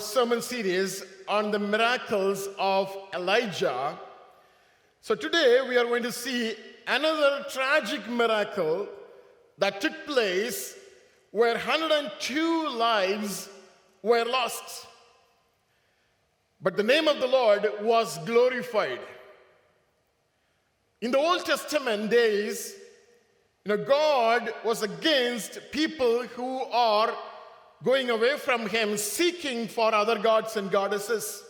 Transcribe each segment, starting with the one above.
sermon series on the miracles of Elijah. So today we are going to see another tragic miracle that took place where 102 lives were lost. But the name of the Lord was glorified. In the Old Testament days, you know, God was against people who are going away from Him, seeking for other gods and goddesses.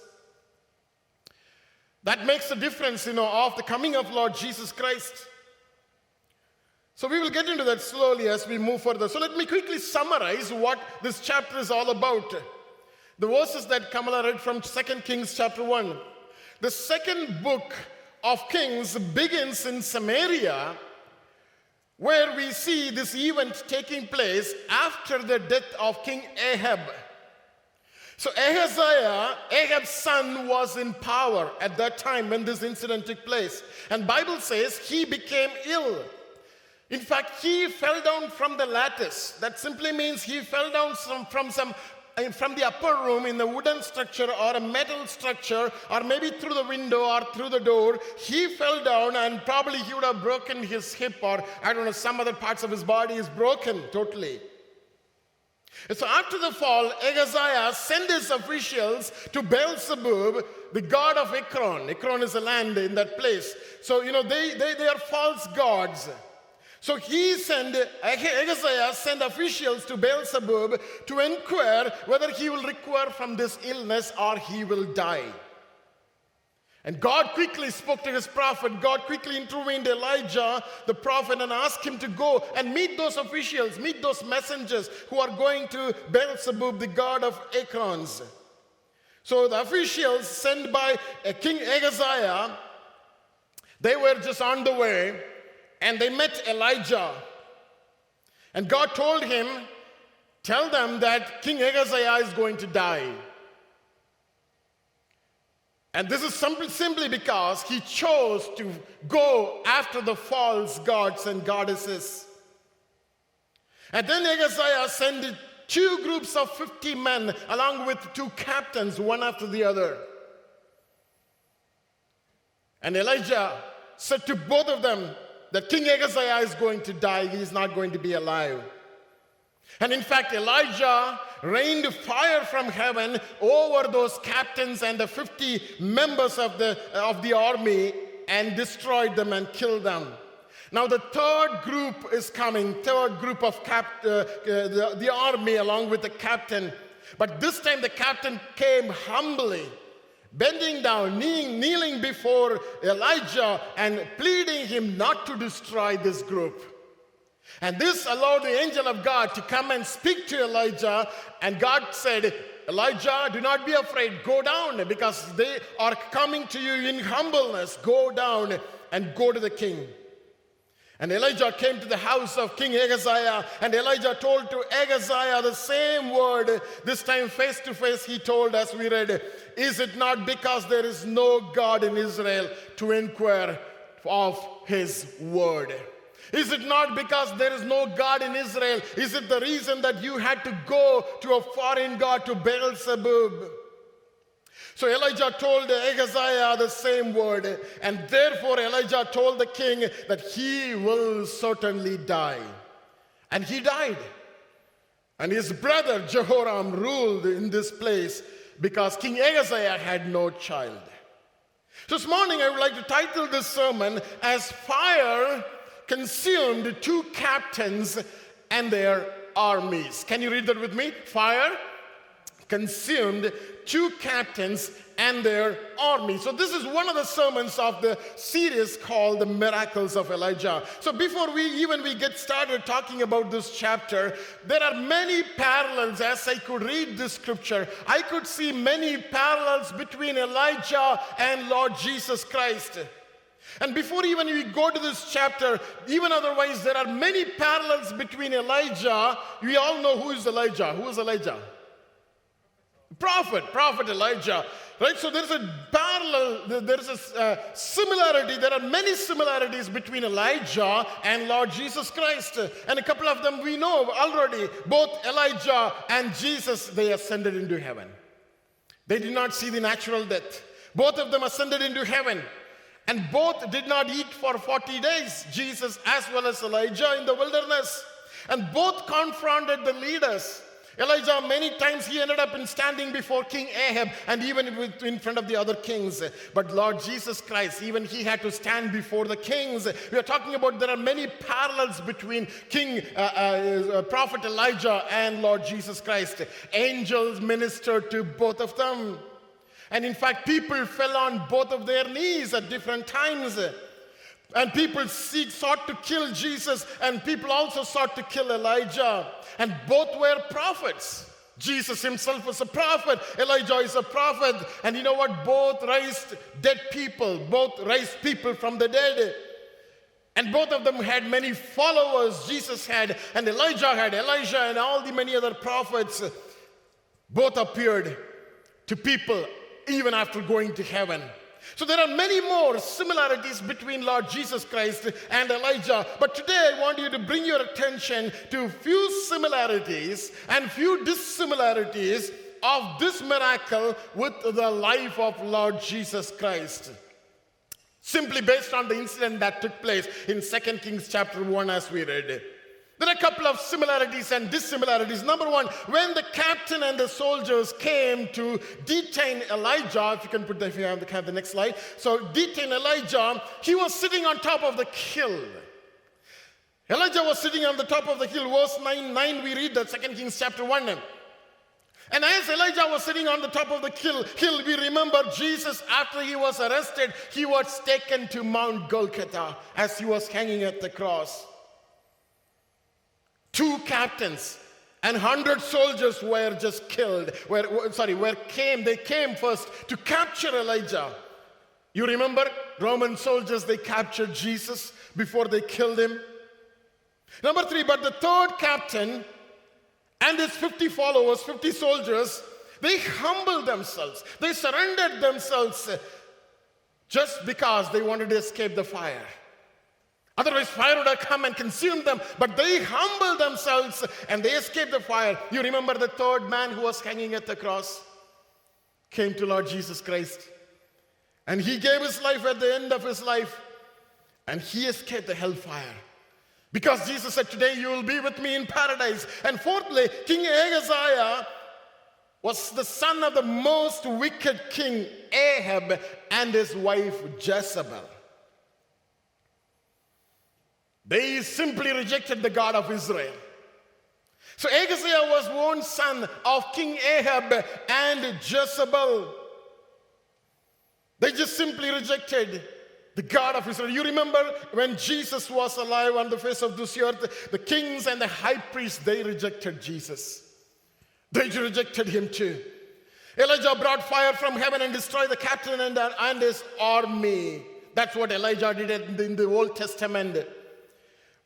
That makes a difference, you know, of the coming of Lord Jesus Christ. So we will get into that slowly as we move further. So let me quickly summarize what this chapter is all about. The verses that Kamala read from 2 Kings chapter 1. The second book of Kings begins in Samaria, where we see this event taking place after the death of King Ahab. So Ahaziah, Ahab's son, was in power at that time when this incident took place. And Bible says he became ill. In fact, he fell down from the lattice. That simply means he fell down from, from some from the upper room in the wooden structure or a metal structure, or maybe through the window or through the door, he fell down and probably he would have broken his hip or I don't know, some other parts of his body is broken totally. And so after the fall, Ahaziah sent his officials to Beelzebub, the god of Ekron. Ekron is a land in that place. So, you know, they, they, they are false gods. So he sent, Ahaziah sent officials to Beelzebub to inquire whether he will recover from this illness or he will die. And God quickly spoke to his prophet. God quickly intervened Elijah, the prophet, and asked him to go and meet those officials, meet those messengers who are going to Beelzebub, the god of Ekrons. So the officials sent by uh, King Ahaziah, they were just on the way and they met Elijah. And God told him, Tell them that King Ahaziah is going to die. And this is simply because he chose to go after the false gods and goddesses. And then Ahaziah sent two groups of 50 men along with two captains, one after the other. And Elijah said to both of them, that King Ahaziah is going to die, he is not going to be alive. And in fact, Elijah rained fire from heaven over those captains and the 50 members of the, of the army and destroyed them and killed them. Now, the third group is coming, third group of cap, uh, uh, the, the army along with the captain. But this time, the captain came humbly bending down, kneeling, kneeling before Elijah and pleading him not to destroy this group. And this allowed the angel of God to come and speak to Elijah. And God said, Elijah, do not be afraid. Go down because they are coming to you in humbleness. Go down and go to the king. And Elijah came to the house of King Ahaziah, and Elijah told to Ahaziah the same word. This time, face to face, he told, as we read, Is it not because there is no God in Israel to inquire of his word? Is it not because there is no God in Israel? Is it the reason that you had to go to a foreign God, to Beelzebub? So Elijah told Ahaziah the same word, and therefore Elijah told the king that he will certainly die. And he died. And his brother Jehoram ruled in this place because King Ahaziah had no child. This morning I would like to title this sermon as Fire Consumed Two Captains and Their Armies. Can you read that with me? Fire consumed two captains and their army. So, this is one of the sermons of the series called The Miracles of Elijah. So, before we even we get started talking about this chapter, there are many parallels as I could read this scripture. I could see many parallels between Elijah and Lord Jesus Christ. And before even we go to this chapter, even otherwise, there are many parallels between Elijah. We all know who is Elijah. Who is Elijah? Prophet, prophet Elijah. Right? So there's a parallel, there is a uh, similarity. There are many similarities between Elijah and Lord Jesus Christ. And a couple of them we know already. Both Elijah and Jesus, they ascended into heaven. They did not see the natural death. Both of them ascended into heaven. And both did not eat for 40 days, Jesus as well as Elijah in the wilderness. And both confronted the leaders. Elijah, many times he ended up in standing before King Ahab and even in front of the other kings. But Lord Jesus Christ, even he had to stand before the kings. We are talking about there are many parallels between King uh, uh, uh Prophet Elijah and Lord Jesus Christ. Angels ministered to both of them. And in fact, people fell on both of their knees at different times. And people seek, sought to kill Jesus, and people also sought to kill Elijah. And both were prophets. Jesus himself was a prophet, Elijah is a prophet. And you know what? Both raised dead people, both raised people from the dead. And both of them had many followers. Jesus had, and Elijah had, Elijah and all the many other prophets. Both appeared to people even after going to heaven. So there are many more similarities between Lord Jesus Christ and Elijah. But today I want you to bring your attention to few similarities and few dissimilarities of this miracle with the life of Lord Jesus Christ. Simply based on the incident that took place in 2 Kings chapter 1 as we read. There are a couple of similarities and dissimilarities. Number one, when the captain and the soldiers came to detain Elijah, if you can put have the, have the next slide. So, detain Elijah, he was sitting on top of the hill. Elijah was sitting on the top of the hill. Verse 9, 9 we read that 2 Kings chapter 1. And as Elijah was sitting on the top of the hill, hill, we remember Jesus, after he was arrested, he was taken to Mount Golgotha as he was hanging at the cross. Two captains and 100 soldiers were just killed. Were, sorry, where came, they came first to capture Elijah. You remember Roman soldiers, they captured Jesus before they killed him. Number three, but the third captain and his 50 followers, 50 soldiers, they humbled themselves. They surrendered themselves just because they wanted to escape the fire. Otherwise, fire would have come and consumed them. But they humbled themselves and they escaped the fire. You remember the third man who was hanging at the cross? Came to Lord Jesus Christ. And he gave his life at the end of his life. And he escaped the hellfire. Because Jesus said, Today you will be with me in paradise. And fourthly, King Ahaziah was the son of the most wicked king, Ahab, and his wife Jezebel. They simply rejected the God of Israel. So Ahaziah was one son of King Ahab and Jezebel. They just simply rejected the God of Israel. You remember when Jesus was alive on the face of this earth, the kings and the high priests, they rejected Jesus. They rejected him too. Elijah brought fire from heaven and destroyed the captain and, and his army. That's what Elijah did in the Old Testament.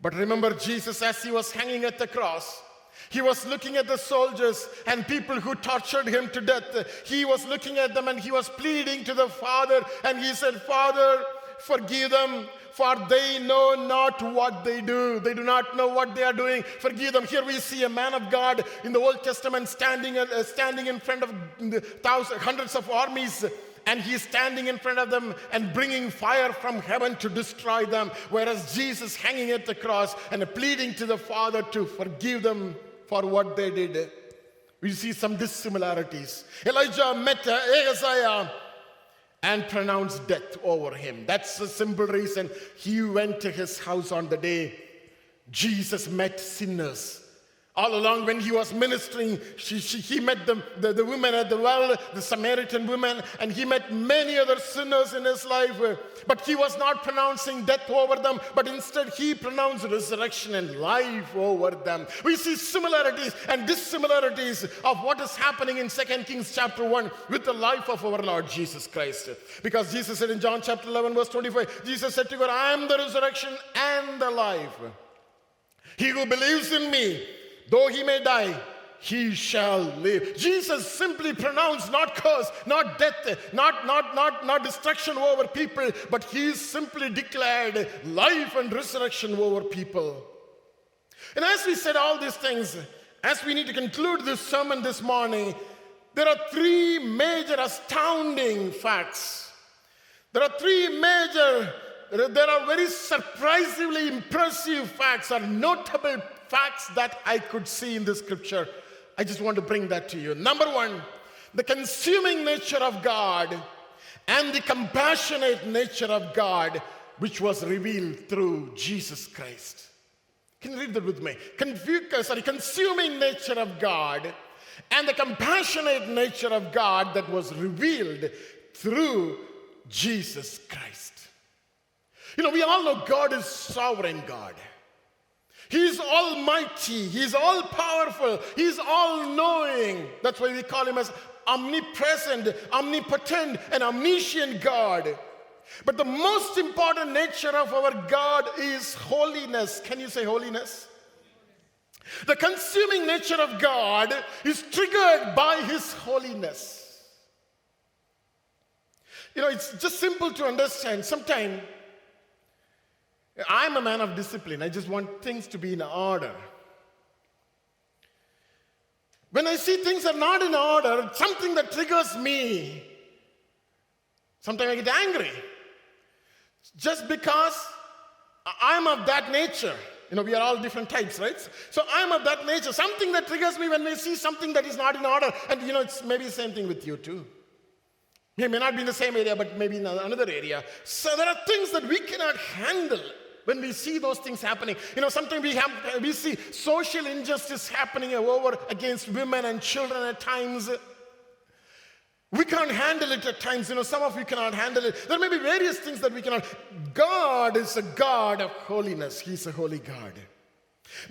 But remember, Jesus, as he was hanging at the cross, he was looking at the soldiers and people who tortured him to death. He was looking at them and he was pleading to the Father. And he said, Father, forgive them, for they know not what they do. They do not know what they are doing. Forgive them. Here we see a man of God in the Old Testament standing, uh, standing in front of thousands, hundreds of armies and he's standing in front of them and bringing fire from heaven to destroy them, whereas Jesus hanging at the cross and pleading to the Father to forgive them for what they did. We see some dissimilarities. Elijah met Ahaziah and pronounced death over him. That's the simple reason he went to his house on the day Jesus met sinners all along, when he was ministering, she, she, he met the, the, the women at the well, the Samaritan women, and he met many other sinners in his life. But he was not pronouncing death over them, but instead he pronounced resurrection and life over them. We see similarities and dissimilarities of what is happening in 2 Kings chapter 1 with the life of our Lord Jesus Christ. Because Jesus said in John chapter 11, verse 25, Jesus said to God, I am the resurrection and the life. He who believes in me, Though he may die, he shall live. Jesus simply pronounced not curse, not death, not, not, not, not destruction over people, but he simply declared life and resurrection over people. And as we said all these things, as we need to conclude this sermon this morning, there are three major astounding facts. There are three major, there are very surprisingly impressive facts or notable facts that I could see in the scripture I just want to bring that to you. Number one, the consuming nature of God and the compassionate nature of God, which was revealed through Jesus Christ. Can you read that with me? Confu- uh, sorry, consuming nature of God and the compassionate nature of God that was revealed through Jesus Christ. You know, we all know God is sovereign God. He's almighty. He's all powerful. He's all knowing. That's why we call him as omnipresent, omnipotent, and omniscient God. But the most important nature of our God is holiness. Can you say holiness? The consuming nature of God is triggered by his holiness. You know, it's just simple to understand. Sometimes I'm a man of discipline. I just want things to be in order. When I see things are not in order, something that triggers me, sometimes I get angry. Just because I'm of that nature. You know, we are all different types, right? So I'm of that nature. Something that triggers me when we see something that is not in order. And you know, it's maybe the same thing with you too. It may not be in the same area, but maybe in another area. So there are things that we cannot handle when we see those things happening. You know, sometimes we, have, we see social injustice happening over against women and children at times. We can't handle it at times. You know, some of you cannot handle it. There may be various things that we cannot. God is a God of holiness, He's a holy God.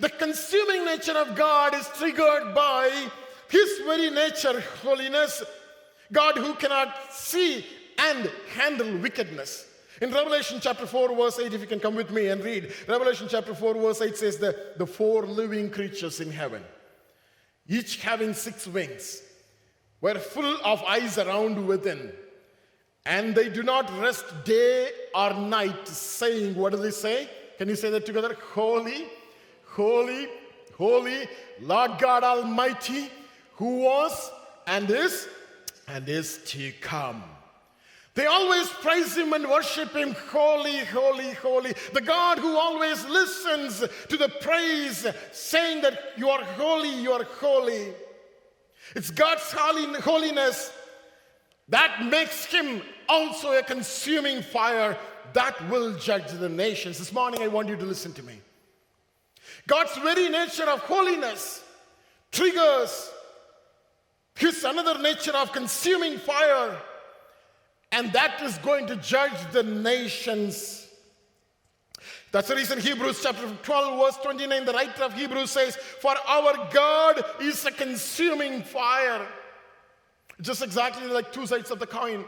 The consuming nature of God is triggered by His very nature, holiness. God who cannot see and handle wickedness. In Revelation chapter 4, verse 8, if you can come with me and read, Revelation chapter 4, verse 8 says that the four living creatures in heaven, each having six wings, were full of eyes around within. And they do not rest day or night, saying, What do they say? Can you say that together? Holy, holy, holy, Lord God Almighty, who was and is and is to come. They always praise him and worship him, holy, holy, holy. The God who always listens to the praise, saying that you are holy, you are holy. It's God's holiness that makes him also a consuming fire that will judge the nations. This morning, I want you to listen to me. God's very nature of holiness triggers his another nature of consuming fire and that is going to judge the nations. That's the reason Hebrews chapter 12, verse 29, the writer of Hebrews says, For our God is a consuming fire. Just exactly like two sides of the coin.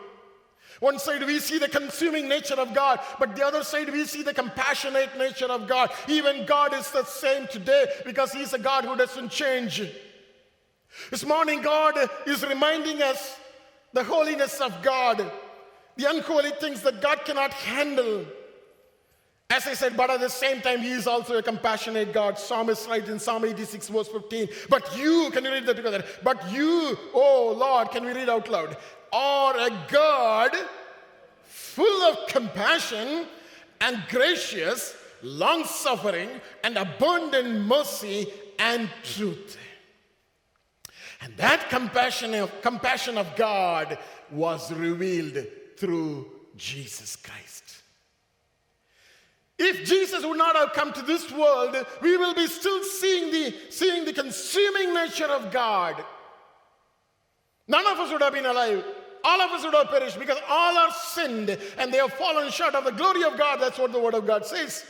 One side we see the consuming nature of God, but the other side we see the compassionate nature of God. Even God is the same today because He's a God who doesn't change. This morning, God is reminding us the holiness of God the unholy things that God cannot handle. As I said, but at the same time, He is also a compassionate God. Psalmist writes in Psalm 86, verse 15. But you, can you read that together? But you, oh Lord, can we read out loud? Are a God full of compassion and gracious, long suffering, and abundant mercy and truth. And that compassion of, compassion of God was revealed through Jesus Christ. If Jesus would not have come to this world, we will be still seeing the, seeing the consuming nature of God. None of us would have been alive. All of us would have perished because all are sinned and they have fallen short of the glory of God. That's what the Word of God says.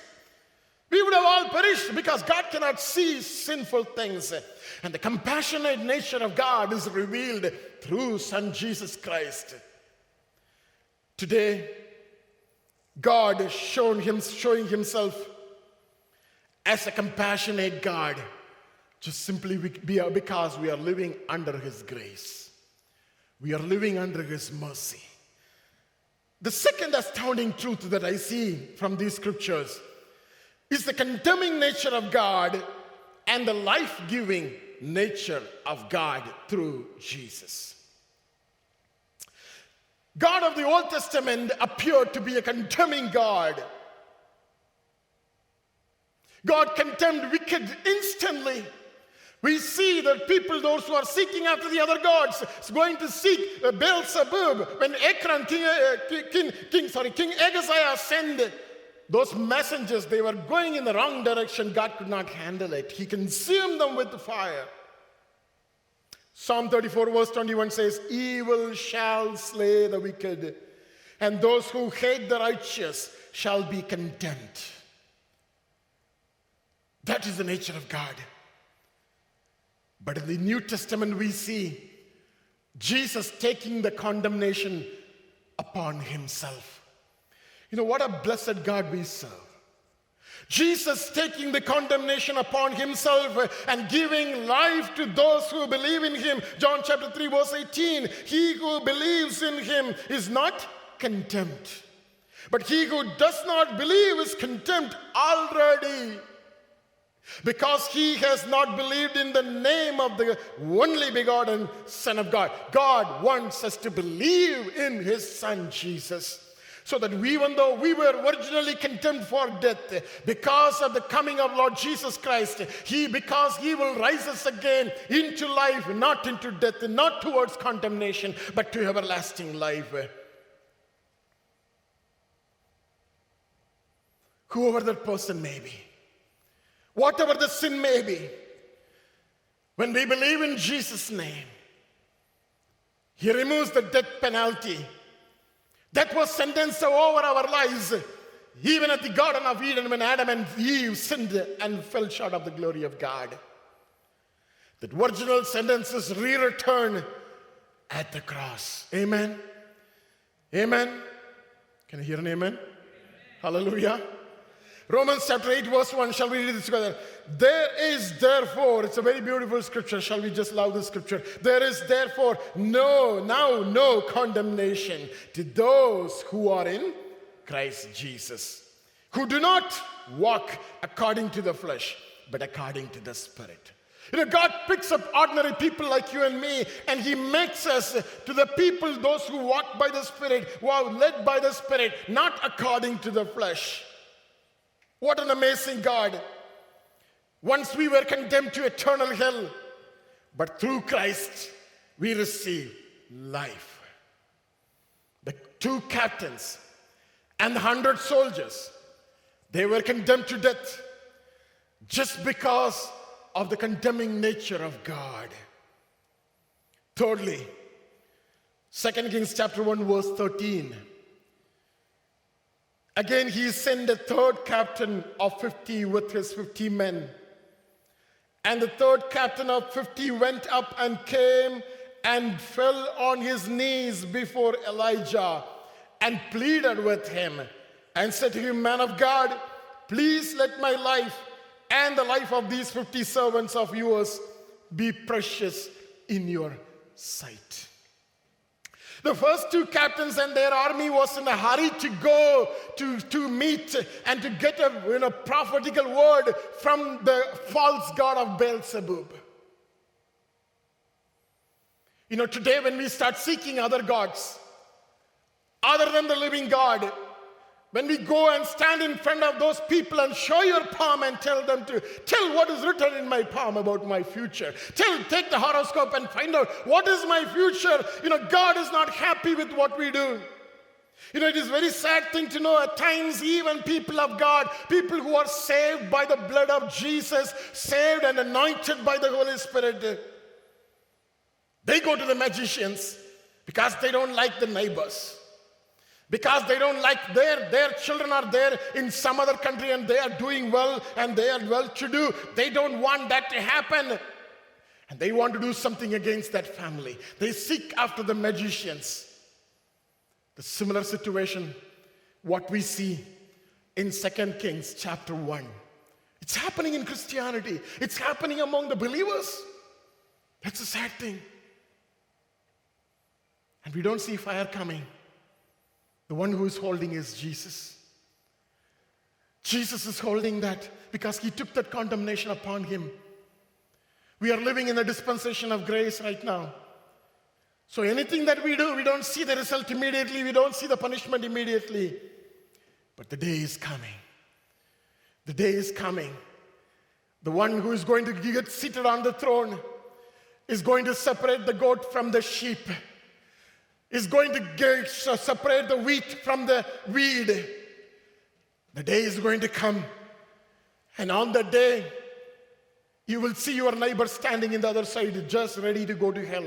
We would have all perished because God cannot see sinful things. And the compassionate nature of God is revealed through Son Jesus Christ. Today, God is showing, him, showing himself as a compassionate God, just simply because we are living under His grace. We are living under His mercy. The second astounding truth that I see from these scriptures is the condemning nature of God and the life giving nature of God through Jesus. God of the Old Testament appeared to be a condemning God. God condemned wicked instantly. We see that people, those who are seeking after the other gods, is going to seek uh, Beelzebub. When Ekron, King, uh, King, King, sorry, King Ahaziah sent those messengers, they were going in the wrong direction. God could not handle it. He consumed them with fire. Psalm 34, verse 21 says, Evil shall slay the wicked, and those who hate the righteous shall be condemned. That is the nature of God. But in the New Testament, we see Jesus taking the condemnation upon himself. You know, what a blessed God we serve. Jesus taking the condemnation upon himself and giving life to those who believe in him. John chapter 3, verse 18 He who believes in him is not condemned, but he who does not believe is condemned already because he has not believed in the name of the only begotten Son of God. God wants us to believe in his Son Jesus. So that we, even though we were originally condemned for death, because of the coming of Lord Jesus Christ, He, because He will rise us again into life, not into death, not towards condemnation, but to everlasting life. Whoever that person may be whatever the sin may be, when we believe in Jesus' name, He removes the death penalty that was sentenced over our lives, even at the Garden of Eden when Adam and Eve sinned and fell short of the glory of God. That original sentence is re returned at the cross. Amen. Amen. Can I hear an amen? amen. Hallelujah. Romans chapter 8, verse 1. Shall we read this together? There is therefore, it's a very beautiful scripture. Shall we just love the scripture? There is therefore no, now no condemnation to those who are in Christ Jesus, who do not walk according to the flesh, but according to the Spirit. You know, God picks up ordinary people like you and me, and He makes us to the people, those who walk by the Spirit, who are led by the Spirit, not according to the flesh. What an amazing God. Once we were condemned to eternal hell, but through Christ we receive life. The two captains and the hundred soldiers, they were condemned to death just because of the condemning nature of God. Thirdly, 2 Kings chapter 1, verse 13. Again, he sent a third captain of 50 with his 50 men. And the third captain of 50 went up and came and fell on his knees before Elijah and pleaded with him and said to him, Man of God, please let my life and the life of these 50 servants of yours be precious in your sight. The first two captains and their army was in a hurry to go to, to meet and to get a you know, prophetical word from the false god of Beelzebub. You know, today when we start seeking other gods, other than the living God, when we go and stand in front of those people and show your palm and tell them to tell what is written in my palm about my future. Tell, take the horoscope and find out what is my future. You know, God is not happy with what we do. You know, it is a very sad thing to know at times, even people of God, people who are saved by the blood of Jesus, saved and anointed by the Holy Spirit, they go to the magicians because they don't like the neighbors because they don't like their their children are there in some other country and they are doing well and they are well to do they don't want that to happen and they want to do something against that family they seek after the magicians the similar situation what we see in Second kings chapter 1 It's happening in Christianity, it's happening among the believers. That's a sad thing. And we don't see fire coming. The one who is holding is Jesus. Jesus is holding that because he took that condemnation upon him. We are living in a dispensation of grace right now. So anything that we do, we don't see the result immediately, we don't see the punishment immediately. But the day is coming. The day is coming. The one who is going to get seated on the throne is going to separate the goat from the sheep, is going to get, separate the wheat from the weed. The day is going to come. And on that day, you will see your neighbor standing in the other side, just ready to go to hell.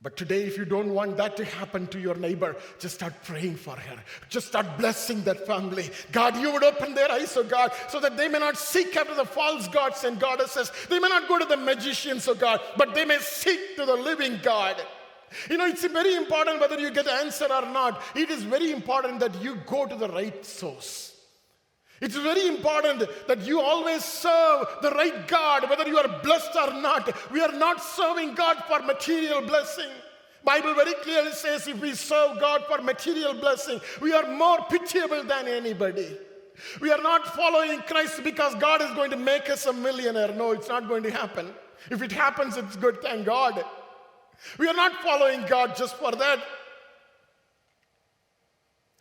But today, if you don't want that to happen to your neighbor, just start praying for her. Just start blessing that family. God, you would open their eyes, oh God, so that they may not seek after the false gods and goddesses. They may not go to the magicians, oh God, but they may seek to the living God. You know, it's very important whether you get the answer or not. It is very important that you go to the right source. It's very important that you always serve the right God, whether you are blessed or not. We are not serving God for material blessing. Bible very clearly says if we serve God for material blessing, we are more pitiable than anybody. We are not following Christ because God is going to make us a millionaire. No, it's not going to happen. If it happens, it's good, thank God. We are not following God just for that.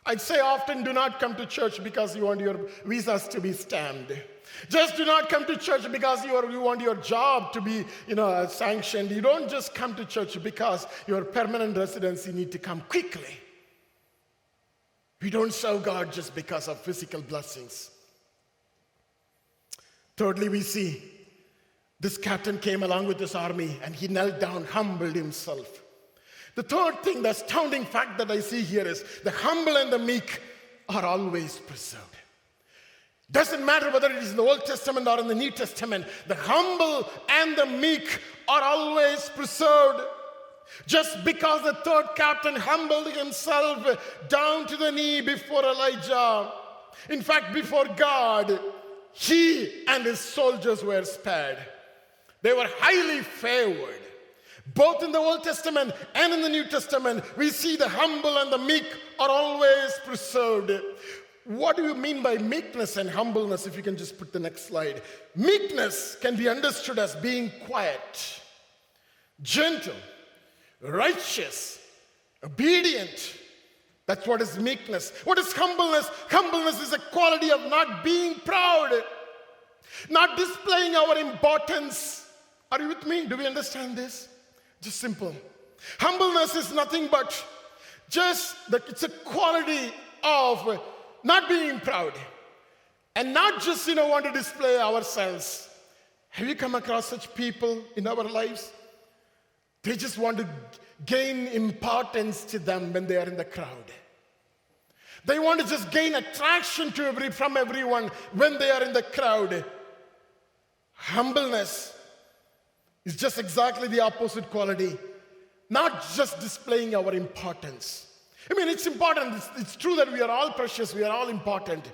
I'd say often do not come to church because you want your visas to be stamped. Just do not come to church because you, are, you want your job to be you know, sanctioned. You don't just come to church because your permanent residency need to come quickly. We don't serve God just because of physical blessings. Thirdly, we see this captain came along with this army and he knelt down, humbled himself. The third thing, the astounding fact that I see here is the humble and the meek are always preserved. Doesn't matter whether it is in the Old Testament or in the New Testament, the humble and the meek are always preserved. Just because the third captain humbled himself down to the knee before Elijah, in fact, before God, he and his soldiers were spared. They were highly favored. Both in the Old Testament and in the New Testament, we see the humble and the meek are always preserved. What do you mean by meekness and humbleness? If you can just put the next slide. Meekness can be understood as being quiet, gentle, righteous, obedient. That's what is meekness. What is humbleness? Humbleness is a quality of not being proud, not displaying our importance. Are you with me? Do we understand this? Just simple. Humbleness is nothing but just that it's a quality of not being proud and not just, you know, want to display ourselves. Have you come across such people in our lives? They just want to gain importance to them when they are in the crowd. They want to just gain attraction to every, from everyone when they are in the crowd. Humbleness is just exactly the opposite quality. Not just displaying our importance. I mean, it's important. It's, it's, true that we are all precious, we are all important.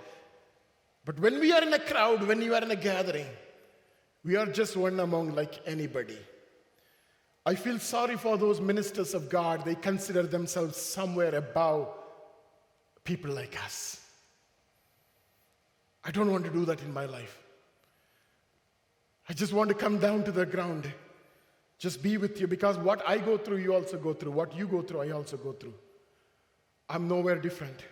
But when we are in a crowd, when you are in a gathering, we are just one among like anybody. I feel sorry for those ministers of God. They consider themselves somewhere above people like us. I don't want to do that in my life. I just want to come down to the ground just be with you because what I go through, you also go through. What you go through, I also go through. I'm nowhere different.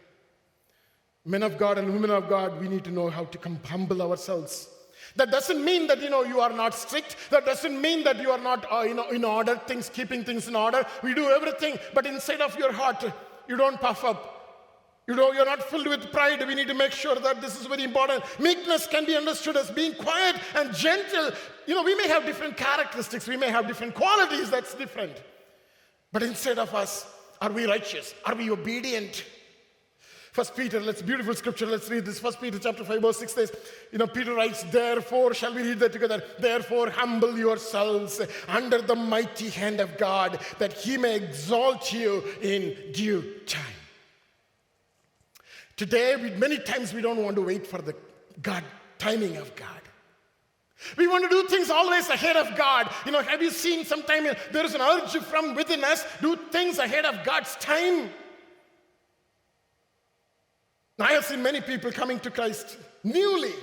Men of God and women of God, we need to know how to humble ourselves. That doesn't mean that you know you are not strict. That doesn't mean that you are not uh, you know in order, things keeping things in order. We do everything, but inside of your heart, you don't puff up. You know, you're not filled with pride. We need to make sure that this is very important. Meekness can be understood as being quiet and gentle. You know, we may have different characteristics, we may have different qualities, that's different. But instead of us, are we righteous? Are we obedient? First Peter, let's beautiful scripture. Let's read this. First Peter chapter 5, verse 6 says, you know, Peter writes, Therefore, shall we read that together? Therefore, humble yourselves under the mighty hand of God, that he may exalt you in due time. Today, we, many times we don't want to wait for the God timing of God. We want to do things always ahead of God. You know, have you seen sometime there is an urge from within us, do things ahead of God's time? I have seen many people coming to Christ newly.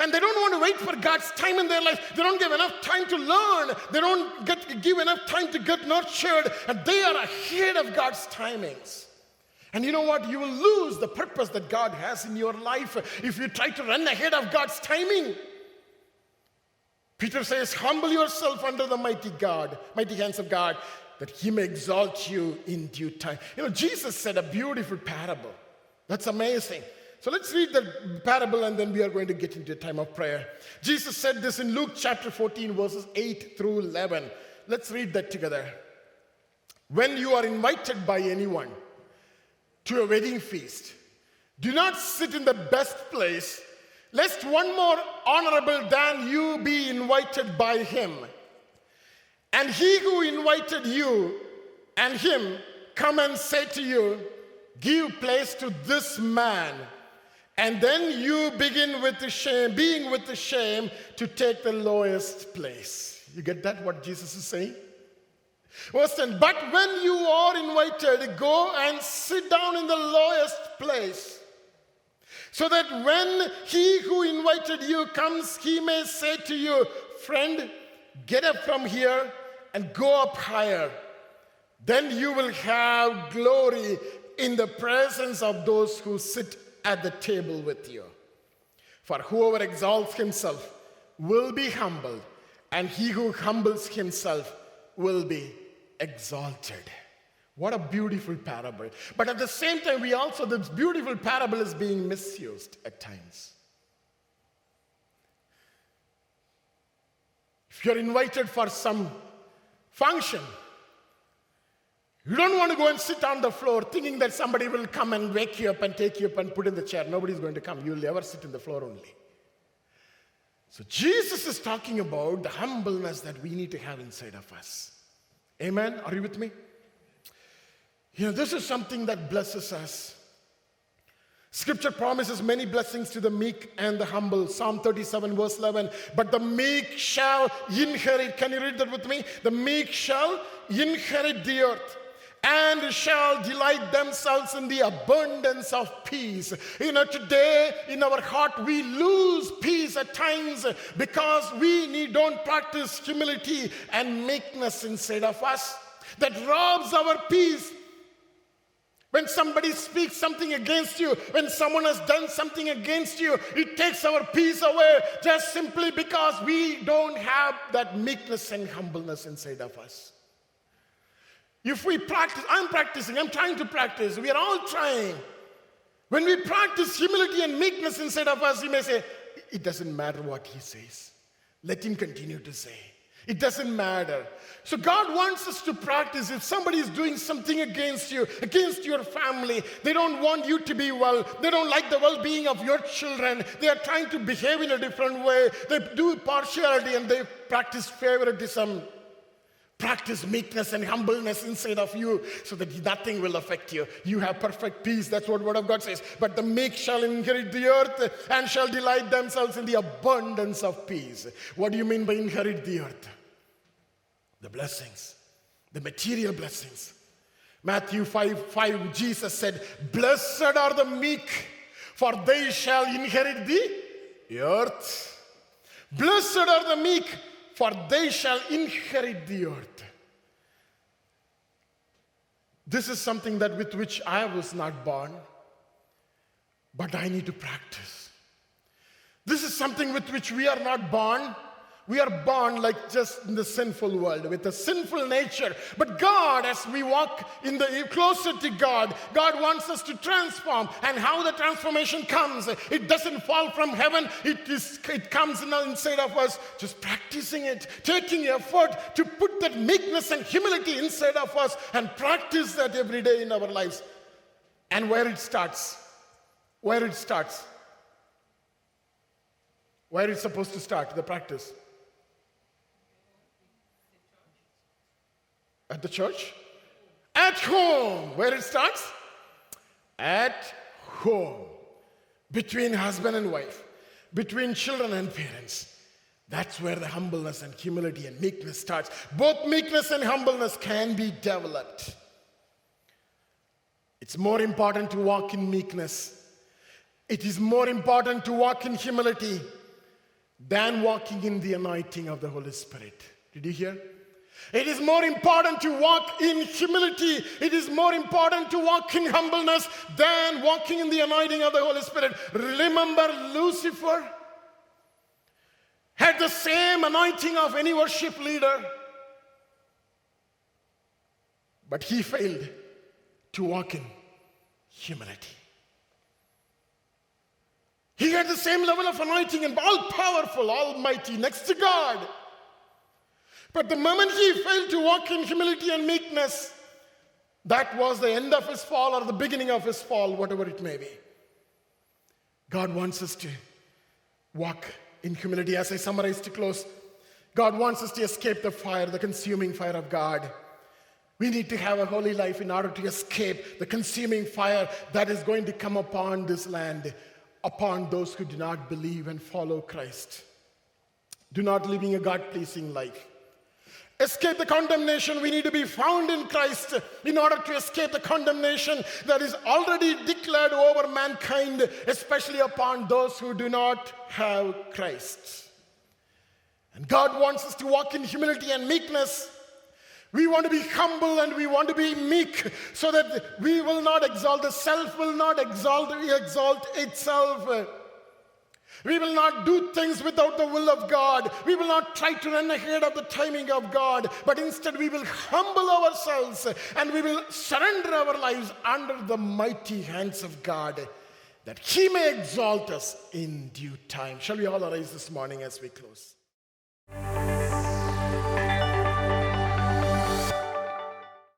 And they don't want to wait for God's time in their life. They don't give enough time to learn. They don't get, give enough time to get nurtured. And they are ahead of God's timings. And you know what? You will lose the purpose that God has in your life if you try to run ahead of God's timing. Peter says, Humble yourself under the mighty God, mighty hands of God, that he may exalt you in due time. You know, Jesus said a beautiful parable. That's amazing. So let's read the parable and then we are going to get into a time of prayer. Jesus said this in Luke chapter 14, verses 8 through 11. Let's read that together. When you are invited by anyone to a wedding feast, do not sit in the best place, lest one more honorable than you be invited by him. And he who invited you and him come and say to you, Give place to this man. And then you begin with the shame, being with the shame to take the lowest place. You get that, what Jesus is saying? Verse 10 But when you are invited, go and sit down in the lowest place. So that when he who invited you comes, he may say to you, Friend, get up from here and go up higher. Then you will have glory in the presence of those who sit at the table with you. For whoever exalts himself will be humbled, and he who humbles himself will be exalted. What a beautiful parable. But at the same time, we also, this beautiful parable is being misused at times. If you're invited for some function, you don't want to go and sit on the floor thinking that somebody will come and wake you up and take you up and put in the chair. Nobody's going to come. You'll never sit in the floor only. So Jesus is talking about the humbleness that we need to have inside of us. Amen? Are you with me? You know, this is something that blesses us. Scripture promises many blessings to the meek and the humble. Psalm 37, verse 11. But the meek shall inherit. Can you read that with me? The meek shall inherit the earth and shall delight themselves in the abundance of peace. You know, today in our heart we lose peace at times because we need, don't practice humility and meekness inside of us. That robs our peace. When somebody speaks something against you, when someone has done something against you, it takes our peace away just simply because we don't have that meekness and humbleness inside of us. If we practice, I'm practicing, I'm trying to practice, we are all trying. When we practice humility and meekness inside of us, we may say, It doesn't matter what he says. Let him continue to say. It doesn't matter. So, God wants us to practice. If somebody is doing something against you, against your family, they don't want you to be well, they don't like the well being of your children, they are trying to behave in a different way, they do partiality and they practice favoritism. Practice meekness and humbleness inside of you so that nothing will affect you. You have perfect peace. That's what the Word of God says. But the meek shall inherit the earth and shall delight themselves in the abundance of peace. What do you mean by inherit the earth? The blessings, the material blessings. Matthew 5 5, Jesus said, Blessed are the meek, for they shall inherit the earth. Blessed are the meek, for they shall inherit the earth. This is something that with which I was not born, but I need to practice. This is something with which we are not born, we are born like just in the sinful world with a sinful nature. But God, as we walk in the closer to God, God wants us to transform. And how the transformation comes, it doesn't fall from heaven, it, is, it comes inside of us, just practicing it, taking effort to put that meekness and humility inside of us and practice that every day in our lives. And where it starts, where it starts, where it's supposed to start, the practice. At the church? At home. Where it starts? At home. Between husband and wife. between children and parents. That's where the humbleness and humility and meekness starts. Both meekness and humbleness can be developed. It's more important to walk in meekness. It is more important to walk in humility than walking in the anointing of the Holy Spirit. Did you hear? It is more important to walk in humility. It is more important to walk in humbleness than walking in the anointing of the Holy Spirit. Remember Lucifer had the same anointing of any worship leader, but he failed to walk in humility. He had the same level of anointing and all powerful, almighty, next to God. But the moment he failed to walk in humility and meekness, that was the end of his fall or the beginning of his fall, whatever it may be. God wants us to walk in humility. As I summarize to close, God wants us to escape the fire, the consuming fire of God. We need to have a holy life in order to escape the consuming fire that is going to come upon this land, upon those who do not believe and follow Christ. Do not living a God pleasing life escape the condemnation, we need to be found in Christ in order to escape the condemnation that is already declared over mankind, especially upon those who do not have Christ. And God wants us to walk in humility and meekness. We want to be humble and we want to be meek so that we will not exalt, the self will not exalt, exalt itself. We will not do things without the will of God. We will not try to run ahead of the timing of God, but instead we will humble ourselves and we will surrender our lives under the mighty hands of God that He may exalt us in due time. Shall we all arise this morning as we close?